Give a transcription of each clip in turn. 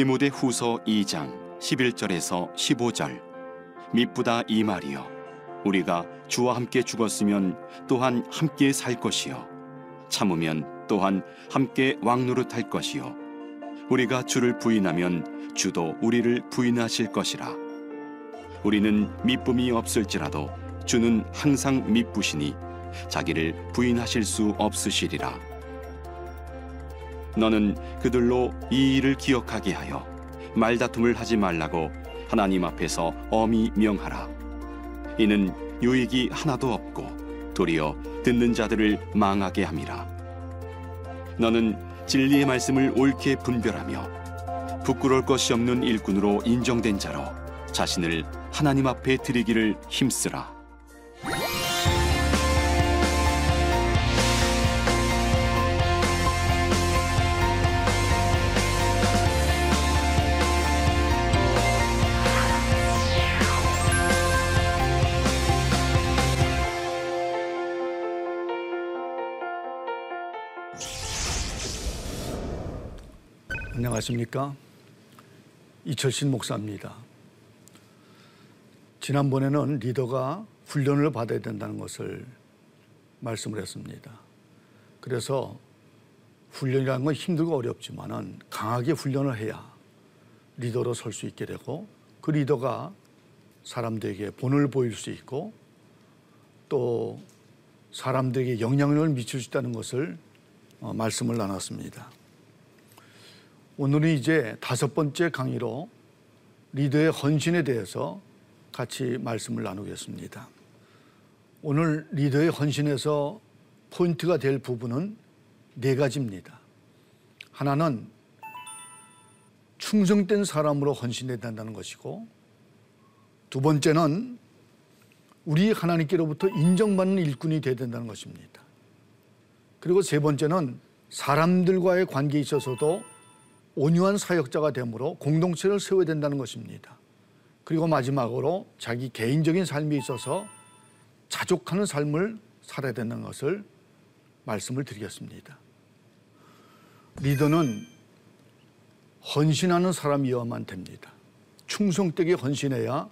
디모데 후서 2장 11절에서 15절. 미쁘다 이 말이여. 우리가 주와 함께 죽었으면 또한 함께 살 것이요. 참으면 또한 함께 왕노릇할 것이요. 우리가 주를 부인하면 주도 우리를 부인하실 것이라. 우리는 미쁨이 없을지라도 주는 항상 미쁘시니 자기를 부인하실 수 없으시리라 너는 그들로 이 일을 기억하게 하여 말다툼을 하지 말라고 하나님 앞에서 엄히 명하라. 이는 유익이 하나도 없고 도리어 듣는 자들을 망하게 함이라. 너는 진리의 말씀을 옳게 분별하며 부끄러울 것이 없는 일꾼으로 인정된 자로 자신을 하나님 앞에 드리기를 힘쓰라. 안녕하십니까? 이철신 목사입니다. 지난번에는 리더가 훈련을 받아야 된다는 것을 말씀을 했습니다. 그래서 훈련이라는 건 힘들고 어렵지만은 강하게 훈련을 해야 리더로 설 수 있게 되고 그 리더가 사람들에게 본을 보일 수 있고 또 사람들에게 영향력을 미칠 수 있다는 것을 어, 말씀을 나눴습니다. 오늘은 이제 다섯 번째 강의로 리더의 헌신에 대해서 같이 말씀을 나누겠습니다. 오늘 리더의 헌신에서 포인트가 될 부분은 네 가지입니다. 하나는 충성된 사람으로 헌신해야 된다는 것이고 두 번째는 우리 하나님께로부터 인정받는 일꾼이 되어야 된다는 것입니다. 그리고 세 번째는 사람들과의 관계에 있어서도 온유한 사역자가 되므로 공동체를 세워야 된다는 것입니다. 그리고 마지막으로 자기 개인적인 삶에 있어서 자족하는 삶을 살아야 된다는 것을 말씀을 드리겠습니다. 리더는 헌신하는 사람이어야만 됩니다. 충성되게 헌신해야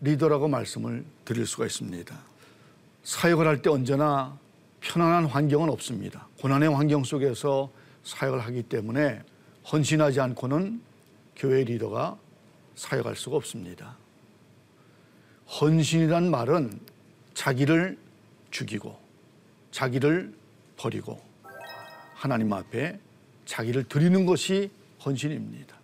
리더라고 말씀을 드릴 수가 있습니다. 사역을 할 때 언제나 편안한 환경은 없습니다. 고난의 환경 속에서 사역을 하기 때문에 헌신하지 않고는 교회 리더가 사역할 수가 없습니다. 헌신이란 말은 자기를 죽이고 자기를 버리고 하나님 앞에 자기를 드리는 것이 헌신입니다.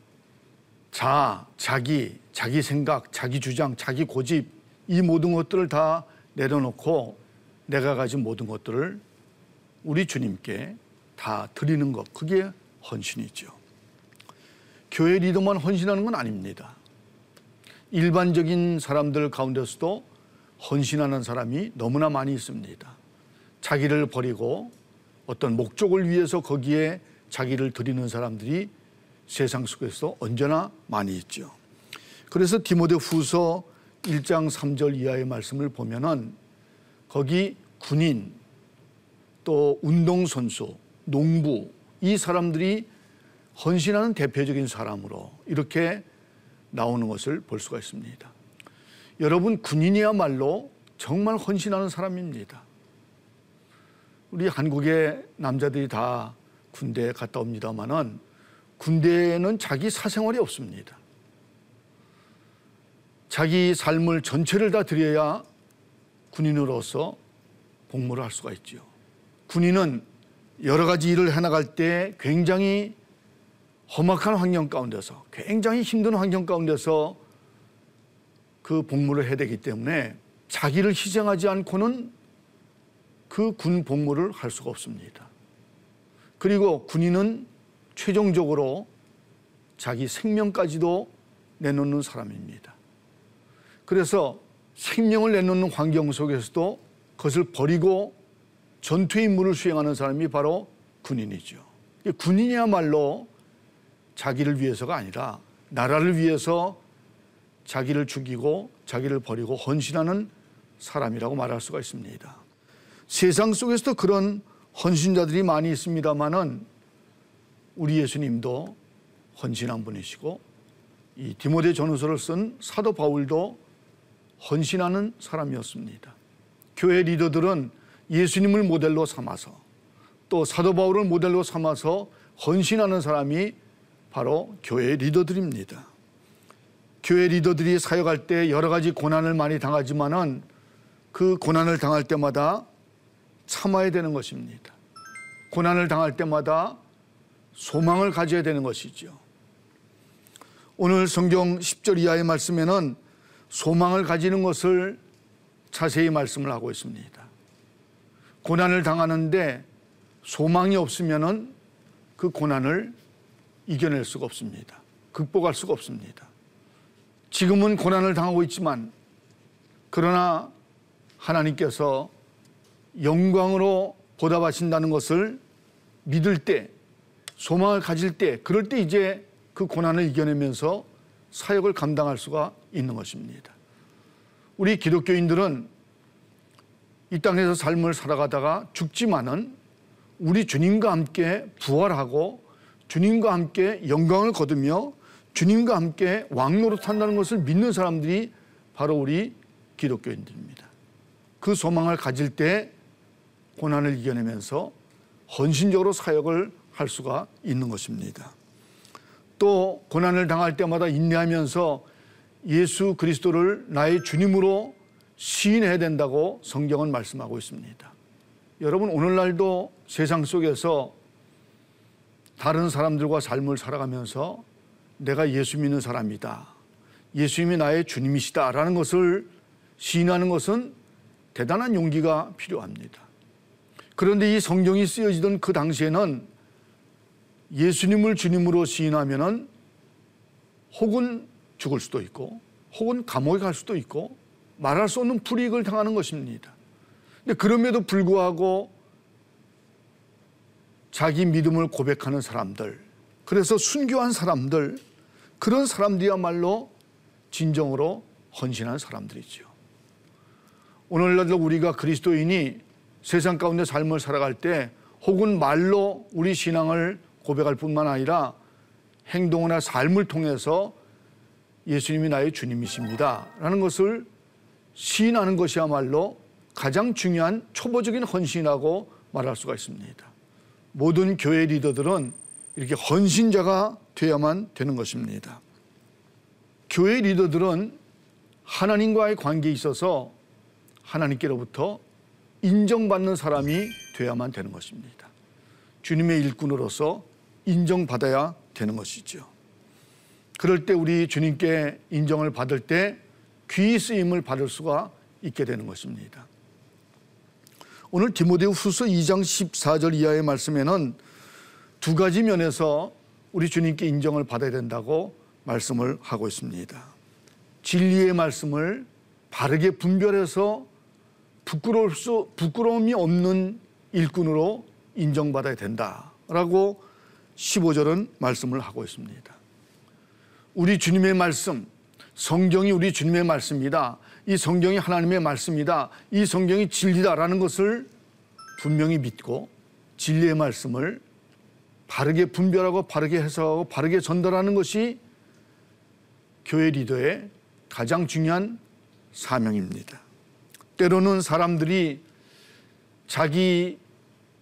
자, 자기, 자기 생각, 자기 주장, 자기 고집 이 모든 것들을 다 내려놓고 내가 가진 모든 것들을 우리 주님께 다 드리는 것 그게 헌신이죠. 교회 리더만 헌신하는 건 아닙니다. 일반적인 사람들 가운데서도 헌신하는 사람이 너무나 많이 있습니다. 자기를 버리고 어떤 목적을 위해서 거기에 자기를 드리는 사람들이 세상 속에서 언제나 많이 있죠. 그래서 디모데 후서 1장 3절 이하의 말씀을 보면은 거기 군인 또 운동선수, 농부 이 사람들이 헌신하는 대표적인 사람으로 이렇게 나오는 것을 볼 수가 있습니다. 여러분 군인이야말로 정말 헌신하는 사람입니다. 우리 한국의 남자들이 다 군대에 갔다 옵니다만은 군대에는 자기 사생활이 없습니다. 자기 삶을 전체를 다 드려야 군인으로서 복무를 할 수가 있죠. 군인은 여러 가지 일을 해나갈 때 굉장히 험악한 환경 가운데서 굉장히 힘든 환경 가운데서 그 복무를 해야 되기 때문에 자기를 희생하지 않고는 그 군 복무를 할 수가 없습니다. 그리고 군인은 최종적으로 자기 생명까지도 내놓는 사람입니다. 그래서 생명을 내놓는 환경 속에서도 그것을 버리고 전투의 임무를 수행하는 사람이 바로 군인이죠. 군인이야말로 자기를 위해서가 아니라 나라를 위해서 자기를 죽이고 자기를 버리고 헌신하는 사람이라고 말할 수가 있습니다. 세상 속에서도 그런 헌신자들이 많이 있습니다만은 우리 예수님도 헌신한 분이시고 이 디모데 전후서를 쓴 사도 바울도 헌신하는 사람이었습니다. 교회 리더들은 예수님을 모델로 삼아서 또 사도 바울을 모델로 삼아서 헌신하는 사람이 바로 교회 리더들입니다. 교회 리더들이 사역할 때 여러 가지 고난을 많이 당하지만은 그 고난을 당할 때마다 참아야 되는 것입니다. 고난을 당할 때마다 소망을 가져야 되는 것이죠. 오늘 성경 10절 이하의 말씀에는 소망을 가지는 것을 자세히 말씀을 하고 있습니다. 고난을 당하는데 소망이 없으면은 그 고난을 이겨낼 수가 없습니다. 극복할 수가 없습니다. 지금은 고난을 당하고 있지만 그러나 하나님께서 영광으로 보답하신다는 것을 믿을 때 소망을 가질 때 그럴 때 이제 그 고난을 이겨내면서 사역을 감당할 수가 있는 것입니다. 우리 기독교인들은 이 땅에서 삶을 살아가다가 죽지만은 우리 주님과 함께 부활하고 주님과 함께 영광을 거두며 주님과 함께 왕노릇 한다는 것을 믿는 사람들이 바로 우리 기독교인들입니다. 그 소망을 가질 때 고난을 이겨내면서 헌신적으로 사역을 할 수가 있는 것입니다. 또 고난을 당할 때마다 인내하면서 예수 그리스도를 나의 주님으로 시인해야 된다고 성경은 말씀하고 있습니다. 여러분 오늘날도 세상 속에서 다른 사람들과 삶을 살아가면서 내가 예수 믿는 사람이다. 예수님이 나의 주님이시다라는 것을 시인하는 것은 대단한 용기가 필요합니다. 그런데 이 성경이 쓰여지던 그 당시에는 예수님을 주님으로 시인하면은 혹은 죽을 수도 있고 혹은 감옥에 갈 수도 있고 말할 수 없는 불이익을 당하는 것입니다. 근데 그럼에도 불구하고 자기 믿음을 고백하는 사람들, 그래서 순교한 사람들, 그런 사람들이야말로 진정으로 헌신한 사람들이죠. 오늘날도 우리가 그리스도인이 세상 가운데 삶을 살아갈 때 혹은 말로 우리 신앙을 고백할 뿐만 아니라 행동이나 삶을 통해서 예수님이 나의 주님이십니다. 라는 것을 시인하는 것이야말로 가장 중요한 초보적인 헌신이라고 말할 수가 있습니다. 모든 교회 리더들은 이렇게 헌신자가 되어야만 되는 것입니다. 교회 리더들은 하나님과의 관계에 있어서 하나님께로부터 인정받는 사람이 되어야만 되는 것입니다. 주님의 일꾼으로서 인정받아야 되는 것이죠. 그럴 때 우리 주님께 인정을 받을 때 귀히 쓰임을 받을 수가 있게 되는 것입니다. 오늘 디모데후 후서 2장 14절 이하의 말씀에는 두 가지 면에서 우리 주님께 인정을 받아야 된다고 말씀을 하고 있습니다. 진리의 말씀을 바르게 분별해서 부끄러울 수, 부끄러움이 없는 일꾼으로 인정받아야 된다라고 15절은 말씀을 하고 있습니다. 우리 주님의 말씀, 성경이 우리 주님의 말씀이다. 이 성경이 하나님의 말씀이다. 이 성경이 진리다라는 것을 분명히 믿고 진리의 말씀을 바르게 분별하고 바르게 해석하고 바르게 전달하는 것이 교회 리더의 가장 중요한 사명입니다. 때로는 사람들이 자기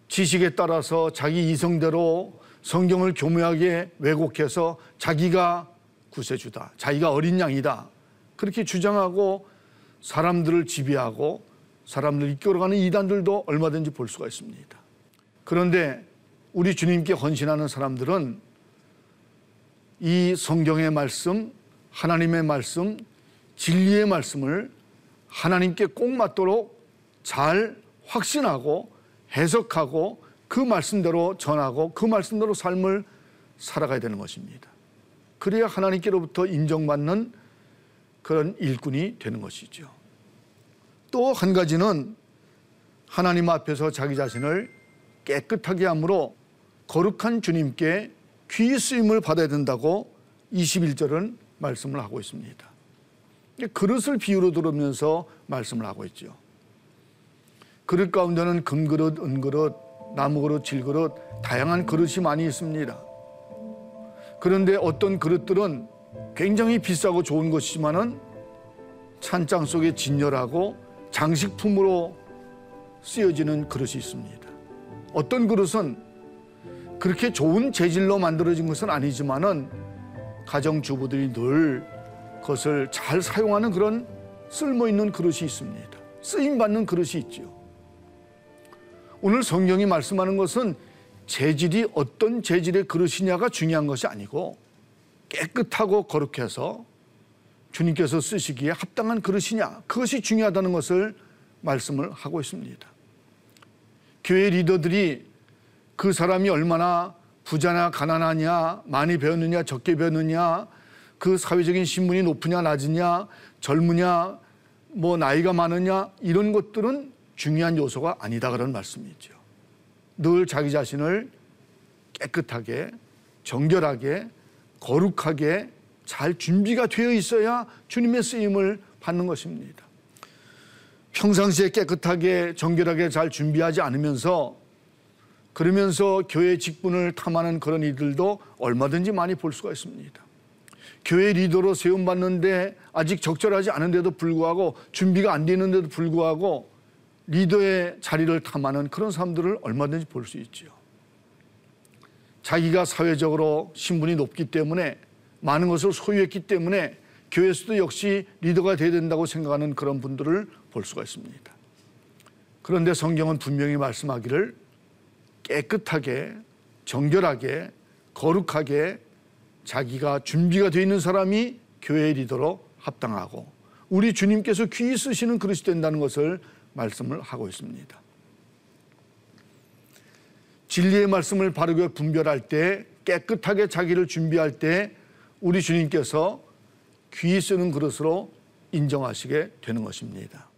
지식에 따라서 자기 이성대로 성경을 교묘하게 왜곡해서 자기가 구세주다. 자기가 어린 양이다. 그렇게 주장하고 사람들을 지배하고 사람들을 이끌어가는 이단들도 얼마든지 볼 수가 있습니다. 그런데 우리 주님께 헌신하는 사람들은 이 성경의 말씀, 하나님의 말씀, 진리의 말씀을 하나님께 꼭 맞도록 잘 확신하고 해석하고 그 말씀대로 전하고 그 말씀대로 삶을 살아가야 되는 것입니다. 그래야 하나님께로부터 인정받는 그런 일꾼이 되는 것이죠. 또 한 가지는 하나님 앞에서 자기 자신을 깨끗하게 함으로 거룩한 주님께 귀 쓰임을 받아야 된다고 21절은 말씀을 하고 있습니다. 그릇을 비유로 들으면서 말씀을 하고 있죠. 그릇 가운데는 금그릇, 은그릇, 나무그릇, 질그릇, 다양한 그릇이 많이 있습니다. 그런데 어떤 그릇들은 굉장히 비싸고 좋은 것이지만은 찬장 속에 진열하고 장식품으로 쓰여지는 그릇이 있습니다. 어떤 그릇은 그렇게 좋은 재질로 만들어진 것은 아니지만은 가정주부들이 늘 그것을 잘 사용하는 그런 쓸모 있는 그릇이 있습니다. 쓰임 받는 그릇이 있지요. 오늘 성경이 말씀하는 것은 재질이 어떤 재질의 그릇이냐가 중요한 것이 아니고 깨끗하고 거룩해서 주님께서 쓰시기에 합당한 그릇이냐 그것이 중요하다는 것을 말씀을 하고 있습니다. 교회 리더들이 그 사람이 얼마나 부자나 가난하냐 많이 배웠느냐 적게 배웠느냐 그 사회적인 신분이 높으냐 낮으냐 젊으냐 뭐 나이가 많으냐 이런 것들은 중요한 요소가 아니다 그런 말씀이죠. 늘 자기 자신을 깨끗하게 정결하게 거룩하게 잘 준비가 되어 있어야 주님의 쓰임을 받는 것입니다. 평상시에 깨끗하게 정결하게 잘 준비하지 않으면서 그러면서 교회 직분을 탐하는 그런 이들도 얼마든지 많이 볼 수가 있습니다. 교회 리더로 세움받는데 아직 적절하지 않은데도 불구하고 준비가 안 되는데도 불구하고 리더의 자리를 탐하는 그런 사람들을 얼마든지 볼 수 있지요. 자기가 사회적으로 신분이 높기 때문에 많은 것을 소유했기 때문에 교회에서도 역시 리더가 돼야 된다고 생각하는 그런 분들을 볼 수가 있습니다. 그런데 성경은 분명히 말씀하기를 깨끗하게 정결하게 거룩하게 자기가 준비가 되어 있는 사람이 교회 리더로 합당하고 우리 주님께서 귀히 쓰시는 그릇이 된다는 것을 말씀을 하고 있습니다. 진리의 말씀을 바르게 분별할 때 깨끗하게 자기를 준비할 때 우리 주님께서 귀히 쓰는 그릇으로 인정하시게 되는 것입니다.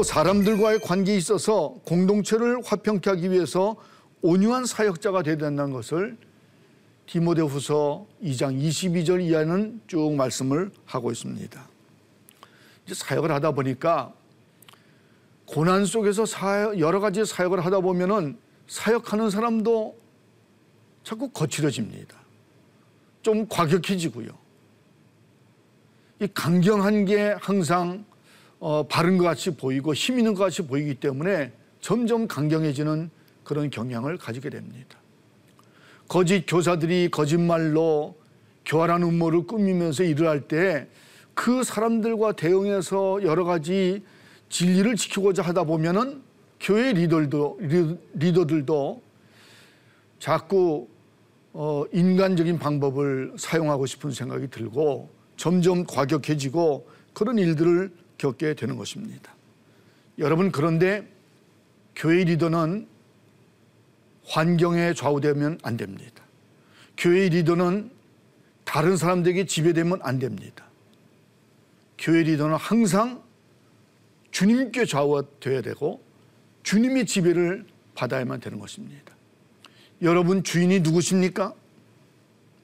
또 사람들과의 관계에 있어서 공동체를 화평케 하기 위해서 온유한 사역자가 되야 된다는 것을 디모데후서 2장 22절 이하는 쭉 말씀을 하고 있습니다. 이제 사역을 하다 보니까 고난 속에서 사역, 여러 가지 사역을 하다 보면은 사역하는 사람도 자꾸 거칠어집니다. 좀 과격해지고요. 이 강경한 게 항상 어, 바른 것 같이 보이고 힘 있는 것 같이 보이기 때문에 점점 강경해지는 그런 경향을 가지게 됩니다. 거짓 교사들이 거짓말로 교활한 음모를 꾸미면서 일을 할 때 그 사람들과 대응해서 여러 가지 진리를 지키고자 하다 보면은 교회 리더들도 리더들도 자꾸 어, 인간적인 방법을 사용하고 싶은 생각이 들고 점점 과격해지고 그런 일들을 겪게 되는 것입니다. 여러분 그런데 교회 리더는 환경에 좌우되면 안 됩니다. 교회 리더는 다른 사람들에게 지배되면 안 됩니다. 교회 리더는 항상 주님께 좌우되어야 되고 주님의 지배를 받아야만 되는 것입니다. 여러분 주인이 누구십니까?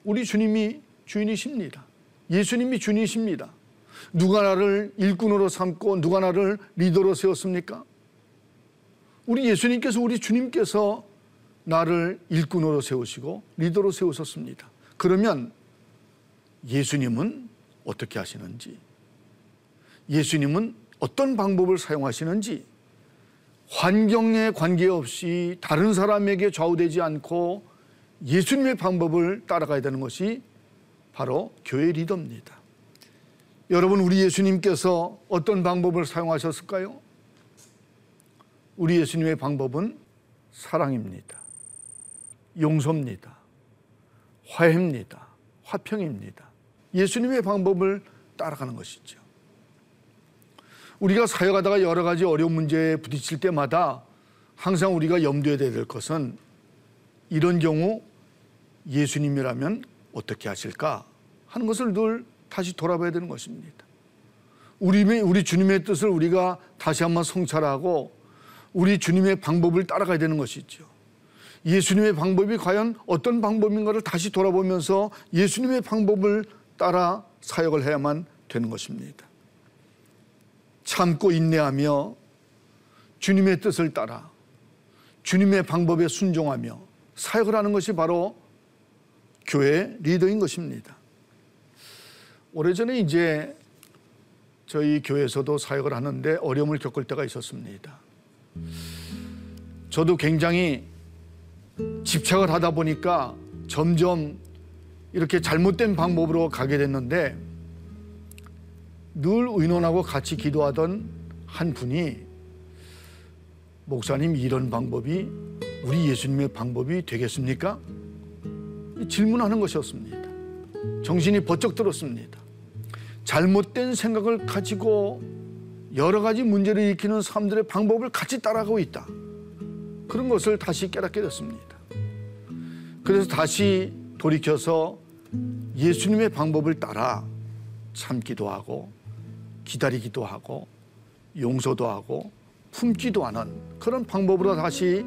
우리 주님이 주인이십니다. 예수님이 주인이십니다. 누가 나를 일꾼으로 삼고 누가 나를 리더로 세웠습니까? 우리 예수님께서 우리 주님께서 나를 일꾼으로 세우시고 리더로 세우셨습니다. 그러면 예수님은 어떻게 하시는지, 예수님은 어떤 방법을 사용하시는지, 환경에 관계없이 다른 사람에게 좌우되지 않고 예수님의 방법을 따라가야 되는 것이 바로 교회 리더입니다. 여러분 우리 예수님께서 어떤 방법을 사용하셨을까요? 우리 예수님의 방법은 사랑입니다. 용서입니다. 화해입니다. 화평입니다. 예수님의 방법을 따라가는 것이죠. 우리가 사역하다가 여러 가지 어려운 문제에 부딪힐 때마다 항상 우리가 염두에 둬야 될 것은 이런 경우 예수님이라면 어떻게 하실까 하는 것을 늘 다시 돌아봐야 되는 것입니다. 우리, 우리 주님의 뜻을 우리가 다시 한번 성찰하고 우리 주님의 방법을 따라가야 되는 것이죠. 예수님의 방법이 과연 어떤 방법인가를 다시 돌아보면서 예수님의 방법을 따라 사역을 해야만 되는 것입니다. 참고 인내하며 주님의 뜻을 따라 주님의 방법에 순종하며 사역을 하는 것이 바로 교회 리더인 것입니다. 오래전에 이제 저희 교회에서도 사역을 하는데 어려움을 겪을 때가 있었습니다. 저도 굉장히 집착을 하다 보니까 점점 이렇게 잘못된 방법으로 가게 됐는데 늘 의논하고 같이 기도하던 한 분이 목사님 이런 방법이 우리 예수님의 방법이 되겠습니까? 질문하는 것이었습니다. 정신이 번쩍 들었습니다. 잘못된 생각을 가지고 여러 가지 문제를 일으키는 사람들의 방법을 같이 따라가고 있다. 그런 것을 다시 깨닫게 됐습니다. 그래서 다시 돌이켜서 예수님의 방법을 따라 참기도 하고 기다리기도 하고 용서도 하고 품기도 하는 그런 방법으로 다시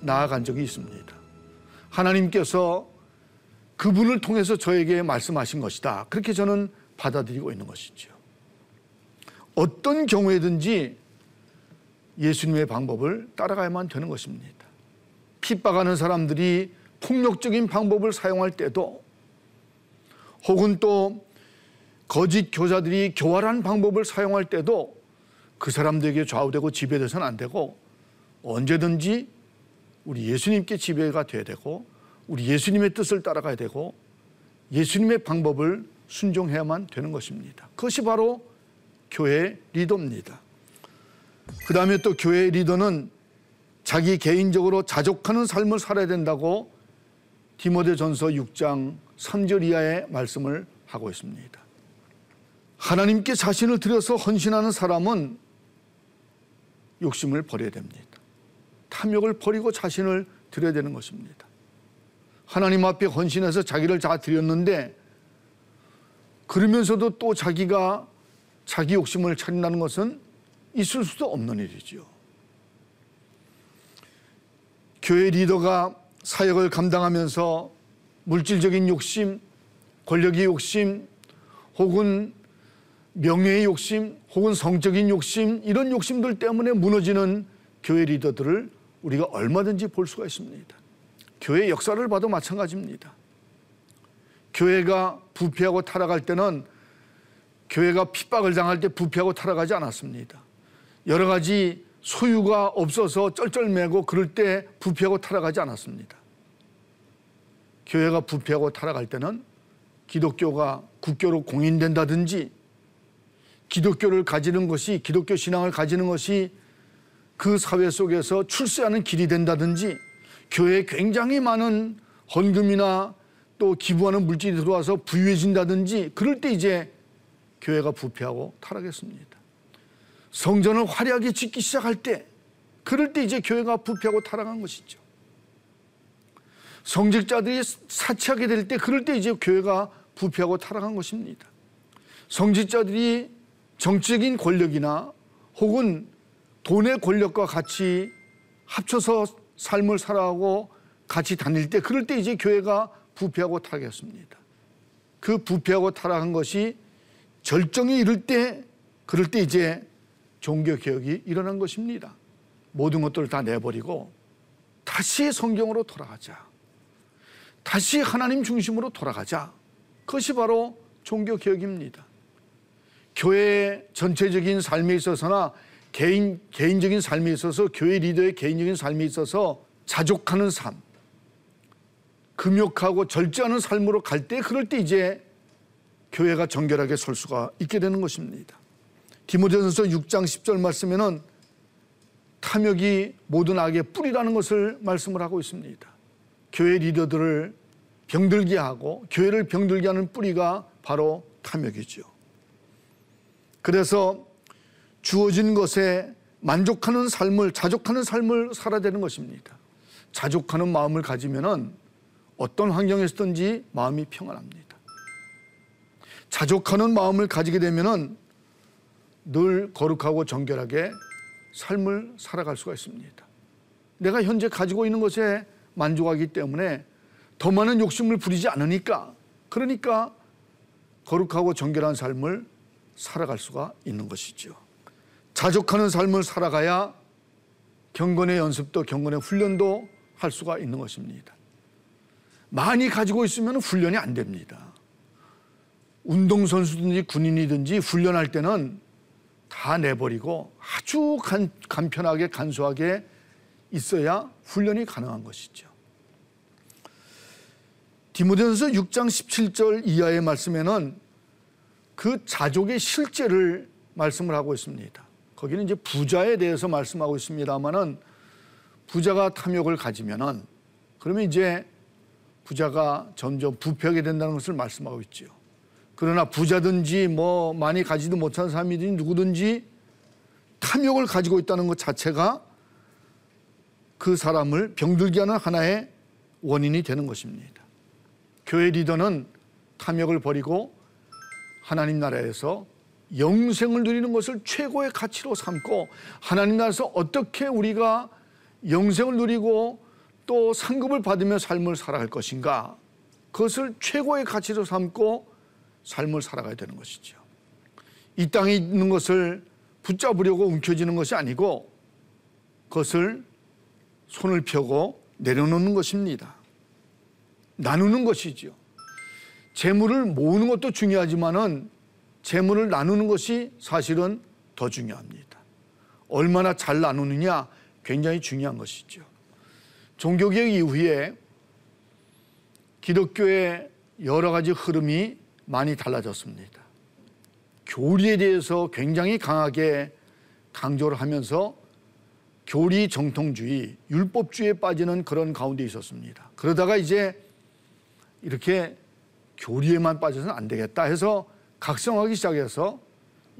나아간 적이 있습니다. 하나님께서 그분을 통해서 저에게 말씀하신 것이다. 그렇게 저는 받아들이고 있는 것이죠. 어떤 경우에든지 예수님의 방법을 따라가야만 되는 것입니다. 핍박하는 사람들이 폭력적인 방법을 사용할 때도 혹은 또 거짓 교사들이 교활한 방법을 사용할 때도 그 사람들에게 좌우되고 지배돼서는 안 되고 언제든지 우리 예수님께 지배가 돼야 되고 우리 예수님의 뜻을 따라가야 되고 예수님의 방법을 순종해야만 되는 것입니다. 그것이 바로 교회 리더입니다. 그 다음에 또 교회 리더는 자기 개인적으로 자족하는 삶을 살아야 된다고 디모데전서 6장 3절 이하의 말씀을 하고 있습니다. 하나님께 자신을 들여서 헌신하는 사람은 욕심을 버려야 됩니다. 탐욕을 버리고 자신을 드려야 되는 것입니다. 하나님 앞에 헌신해서 자기를 다 드렸는데 그러면서도 또 자기가 자기 욕심을 차린다는 것은 있을 수도 없는 일이죠. 교회 리더가 사역을 감당하면서 물질적인 욕심, 권력의 욕심, 혹은 명예의 욕심, 혹은 성적인 욕심, 이런 욕심들 때문에 무너지는 교회 리더들을 우리가 얼마든지 볼 수가 있습니다. 교회 역사를 봐도 마찬가지입니다. 교회가 부패하고 타락할 때는 교회가 핍박을 당할 때 부패하고 타락하지 않았습니다. 여러 가지 소유가 없어서 쩔쩔매고 그럴 때 부패하고 타락하지 않았습니다. 교회가 부패하고 타락할 때는 기독교가 국교로 공인된다든지 기독교를 가지는 것이 기독교 신앙을 가지는 것이 그 사회 속에서 출세하는 길이 된다든지 교회에 굉장히 많은 헌금이나 또 기부하는 물질이 들어와서 부유해진다든지 그럴 때 이제 교회가 부패하고 타락했습니다. 성전을 화려하게 짓기 시작할 때 그럴 때 이제 교회가 부패하고 타락한 것이죠. 성직자들이 사치하게 될 때 그럴 때 이제 교회가 부패하고 타락한 것입니다. 성직자들이 정치적인 권력이나 혹은 돈의 권력과 같이 합쳐서 삶을 살아가고 같이 다닐 때 그럴 때 이제 교회가 부패하고 타락했습니다. 그 부패하고 타락한 것이 절정에 이를 때 그럴 때 이제 종교 개혁이 일어난 것입니다. 모든 것들을 다 내버리고 다시 성경으로 돌아가자. 다시 하나님 중심으로 돌아가자. 그것이 바로 종교 개혁입니다. 교회 전체적인 삶에 있어서나 개인 개인적인 삶에 있어서 교회 리더의 개인적인 삶에 있어서 자족하는 삶, 금욕하고 절제하는 삶으로 갈 때 그럴 때 이제 교회가 정결하게 설 수가 있게 되는 것입니다. 디모데전서 6장 10절 말씀에는 탐욕이 모든 악의 뿌리라는 것을 말씀을 하고 있습니다. 교회 리더들을 병들게 하고 교회를 병들게 하는 뿌리가 바로 탐욕이죠. 그래서 주어진 것에 만족하는 삶을 자족하는 삶을 살아야 되는 것입니다. 자족하는 마음을 가지면은 어떤 환경에서든지 마음이 평안합니다. 자족하는 마음을 가지게 되면은 늘 거룩하고 정결하게 삶을 살아갈 수가 있습니다. 내가 현재 가지고 있는 것에 만족하기 때문에 더 많은 욕심을 부리지 않으니까 그러니까 거룩하고 정결한 삶을 살아갈 수가 있는 것이죠. 자족하는 삶을 살아가야 경건의 연습도 경건의 훈련도 할 수가 있는 것입니다. 많이 가지고 있으면 훈련이 안 됩니다. 운동선수든지 군인이든지 훈련할 때는 다 내버리고 아주 간, 간편하게 간소하게 있어야 훈련이 가능한 것이죠. 디모데전서 6장 17절 이하의 말씀에는 그 자족의 실제를 말씀을 하고 있습니다. 거기는 이제 부자에 대해서 말씀하고 있습니다만은 부자가 탐욕을 가지면은 그러면 이제 부자가 점점 부패하게 된다는 것을 말씀하고 있죠. 그러나 부자든지 뭐 많이 가지도 못한 사람이든지 누구든지 탐욕을 가지고 있다는 것 자체가 그 사람을 병들게 하는 하나의 원인이 되는 것입니다. 교회 리더는 탐욕을 버리고 하나님 나라에서 영생을 누리는 것을 최고의 가치로 삼고 하나님 나라에서 어떻게 우리가 영생을 누리고 또 상급을 받으며 삶을 살아갈 것인가 그것을 최고의 가치로 삼고 삶을 살아가야 되는 것이죠. 이 땅에 있는 것을 붙잡으려고 움켜쥐는 것이 아니고 그것을 손을 펴고 내려놓는 것입니다. 나누는 것이죠. 재물을 모으는 것도 중요하지만은 재물을 나누는 것이 사실은 더 중요합니다. 얼마나 잘 나누느냐 굉장히 중요한 것이죠. 종교개혁 이후에 기독교의 여러 가지 흐름이 많이 달라졌습니다. 교리에 대해서 굉장히 강하게 강조를 하면서 교리 정통주의, 율법주의에 빠지는 그런 가운데 있었습니다. 그러다가 이제 이렇게 교리에만 빠져서는 안 되겠다 해서 각성하기 시작해서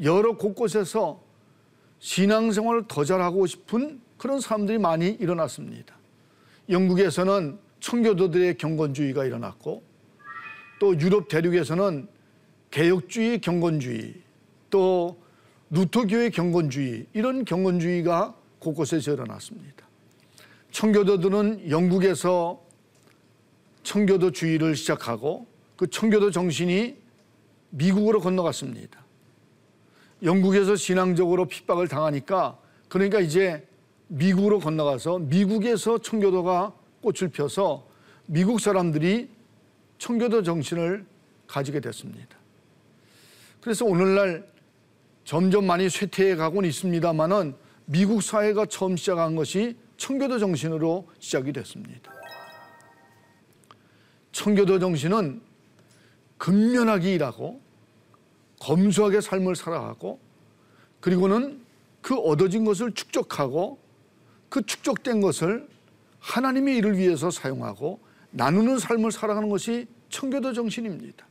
여러 곳곳에서 신앙생활을 더 잘하고 싶은 그런 사람들이 많이 일어났습니다. 영국에서는 청교도들의 경건주의가 일어났고 또 유럽 대륙에서는 개혁주의 경건주의 또 루터교의 경건주의 이런 경건주의가 곳곳에서 일어났습니다. 청교도들은 영국에서 청교도주의를 시작하고 그 청교도 정신이 미국으로 건너갔습니다. 영국에서 신앙적으로 핍박을 당하니까 그러니까 이제 미국으로 건너가서 미국에서 청교도가 꽃을 펴서 미국 사람들이 청교도 정신을 가지게 됐습니다. 그래서 오늘날 점점 많이 쇠퇴해 가고는 있습니다만은 미국 사회가 처음 시작한 것이 청교도 정신으로 시작이 됐습니다. 청교도 정신은 근면하게 일하고 검소하게 삶을 살아가고 그리고는 그 얻어진 것을 축적하고 그 축적된 것을 하나님의 일을 위해서 사용하고 나누는 삶을 살아가는 것이 청교도 정신입니다.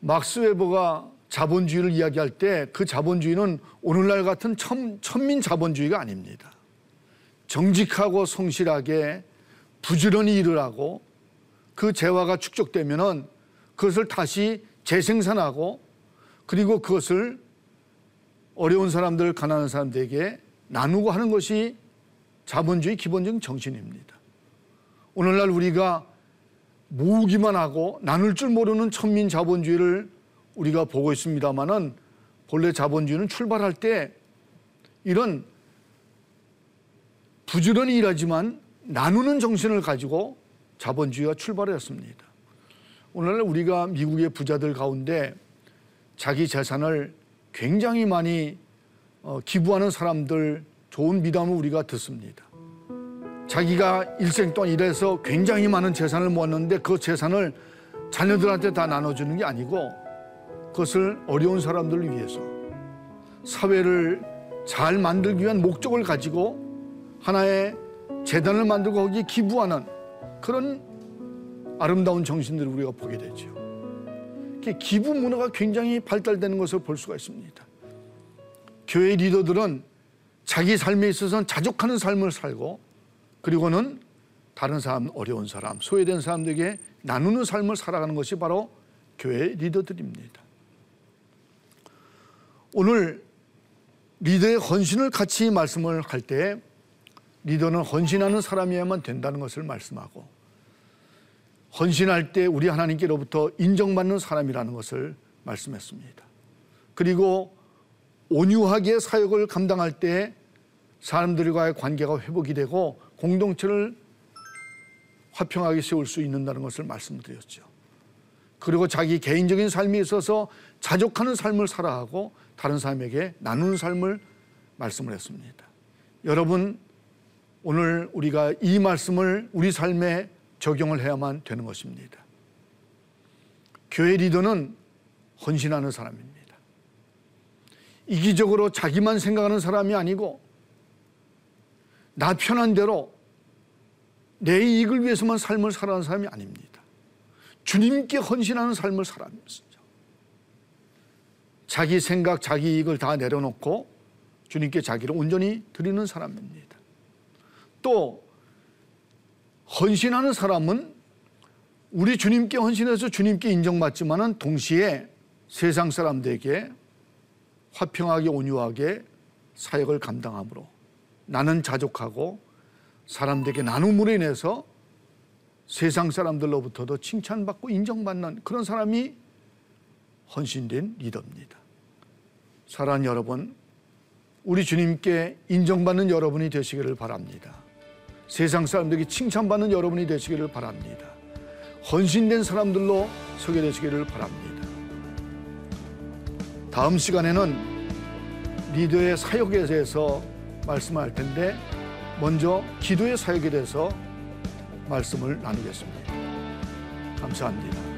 막스 웨버가 자본주의를 이야기할 때 그 자본주의는 오늘날 같은 천, 천민 자본주의가 아닙니다. 정직하고 성실하게 부지런히 일을 하고 그 재화가 축적되면은 그것을 다시 재생산하고 그리고 그것을 어려운 사람들, 가난한 사람들에게 나누고 하는 것이 자본주의 기본적인 정신입니다. 오늘날 우리가 모으기만 하고 나눌 줄 모르는 천민 자본주의를 우리가 보고 있습니다만은 본래 자본주의는 출발할 때 이런 부지런히 일하지만 나누는 정신을 가지고 자본주의가 출발했습니다. 오늘날 우리가 미국의 부자들 가운데 자기 재산을 굉장히 많이 어, 기부하는 사람들 좋은 미담을 우리가 듣습니다. 자기가 일생 동안 일해서 굉장히 많은 재산을 모았는데 그 재산을 자녀들한테 다 나눠주는 게 아니고 그것을 어려운 사람들을 위해서 사회를 잘 만들기 위한 목적을 가지고 하나의 재단을 만들고 거기에 기부하는 그런 아름다운 정신들을 우리가 보게 되죠. 기부 문화가 굉장히 발달되는 것을 볼 수가 있습니다. 교회 리더들은 자기 삶에 있어서는 자족하는 삶을 살고 그리고는 다른 사람, 어려운 사람, 소외된 사람들에게 나누는 삶을 살아가는 것이 바로 교회 리더들입니다. 오늘 리더의 헌신을 같이 말씀을 할 때 리더는 헌신하는 사람이야만 된다는 것을 말씀하고 헌신할 때 우리 하나님께로부터 인정받는 사람이라는 것을 말씀했습니다. 그리고 온유하게 사역을 감당할 때 사람들과의 관계가 회복이 되고 공동체를 화평하게 세울 수 있는다는 것을 말씀드렸죠. 그리고 자기 개인적인 삶에 있어서 자족하는 삶을 살아가고 다른 사람에게 나누는 삶을 말씀을 했습니다. 여러분, 오늘 우리가 이 말씀을 우리 삶에 적용을 해야만 되는 것입니다. 교회 리더는 헌신하는 사람입니다. 이기적으로 자기만 생각하는 사람이 아니고 나 편한 대로 내 이익을 위해서만 삶을 살아가는 사람이 아닙니다. 주님께 헌신하는 삶을 살아갑니다. 자기 생각, 자기 이익을 다 내려놓고 주님께 자기를 온전히 드리는 사람입니다. 또 헌신하는 사람은 우리 주님께 헌신해서 주님께 인정받지만은 동시에 세상 사람들에게 화평하게 온유하게 사역을 감당함으로 나는 자족하고 사람들에게 나눔으로 인해서 세상 사람들로부터도 칭찬받고 인정받는 그런 사람이 헌신된 리더입니다. 사랑하는 여러분, 우리 주님께 인정받는 여러분이 되시기를 바랍니다. 세상 사람들에게 칭찬받는 여러분이 되시기를 바랍니다. 헌신된 사람들로 서게 되시기를 바랍니다. 다음 시간에는 리더의 사역에 대해서 말씀할 텐데 먼저 기도의 사역에 대해서 말씀을 나누겠습니다. 감사합니다.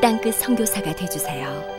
땅끝 성교사가 되주세요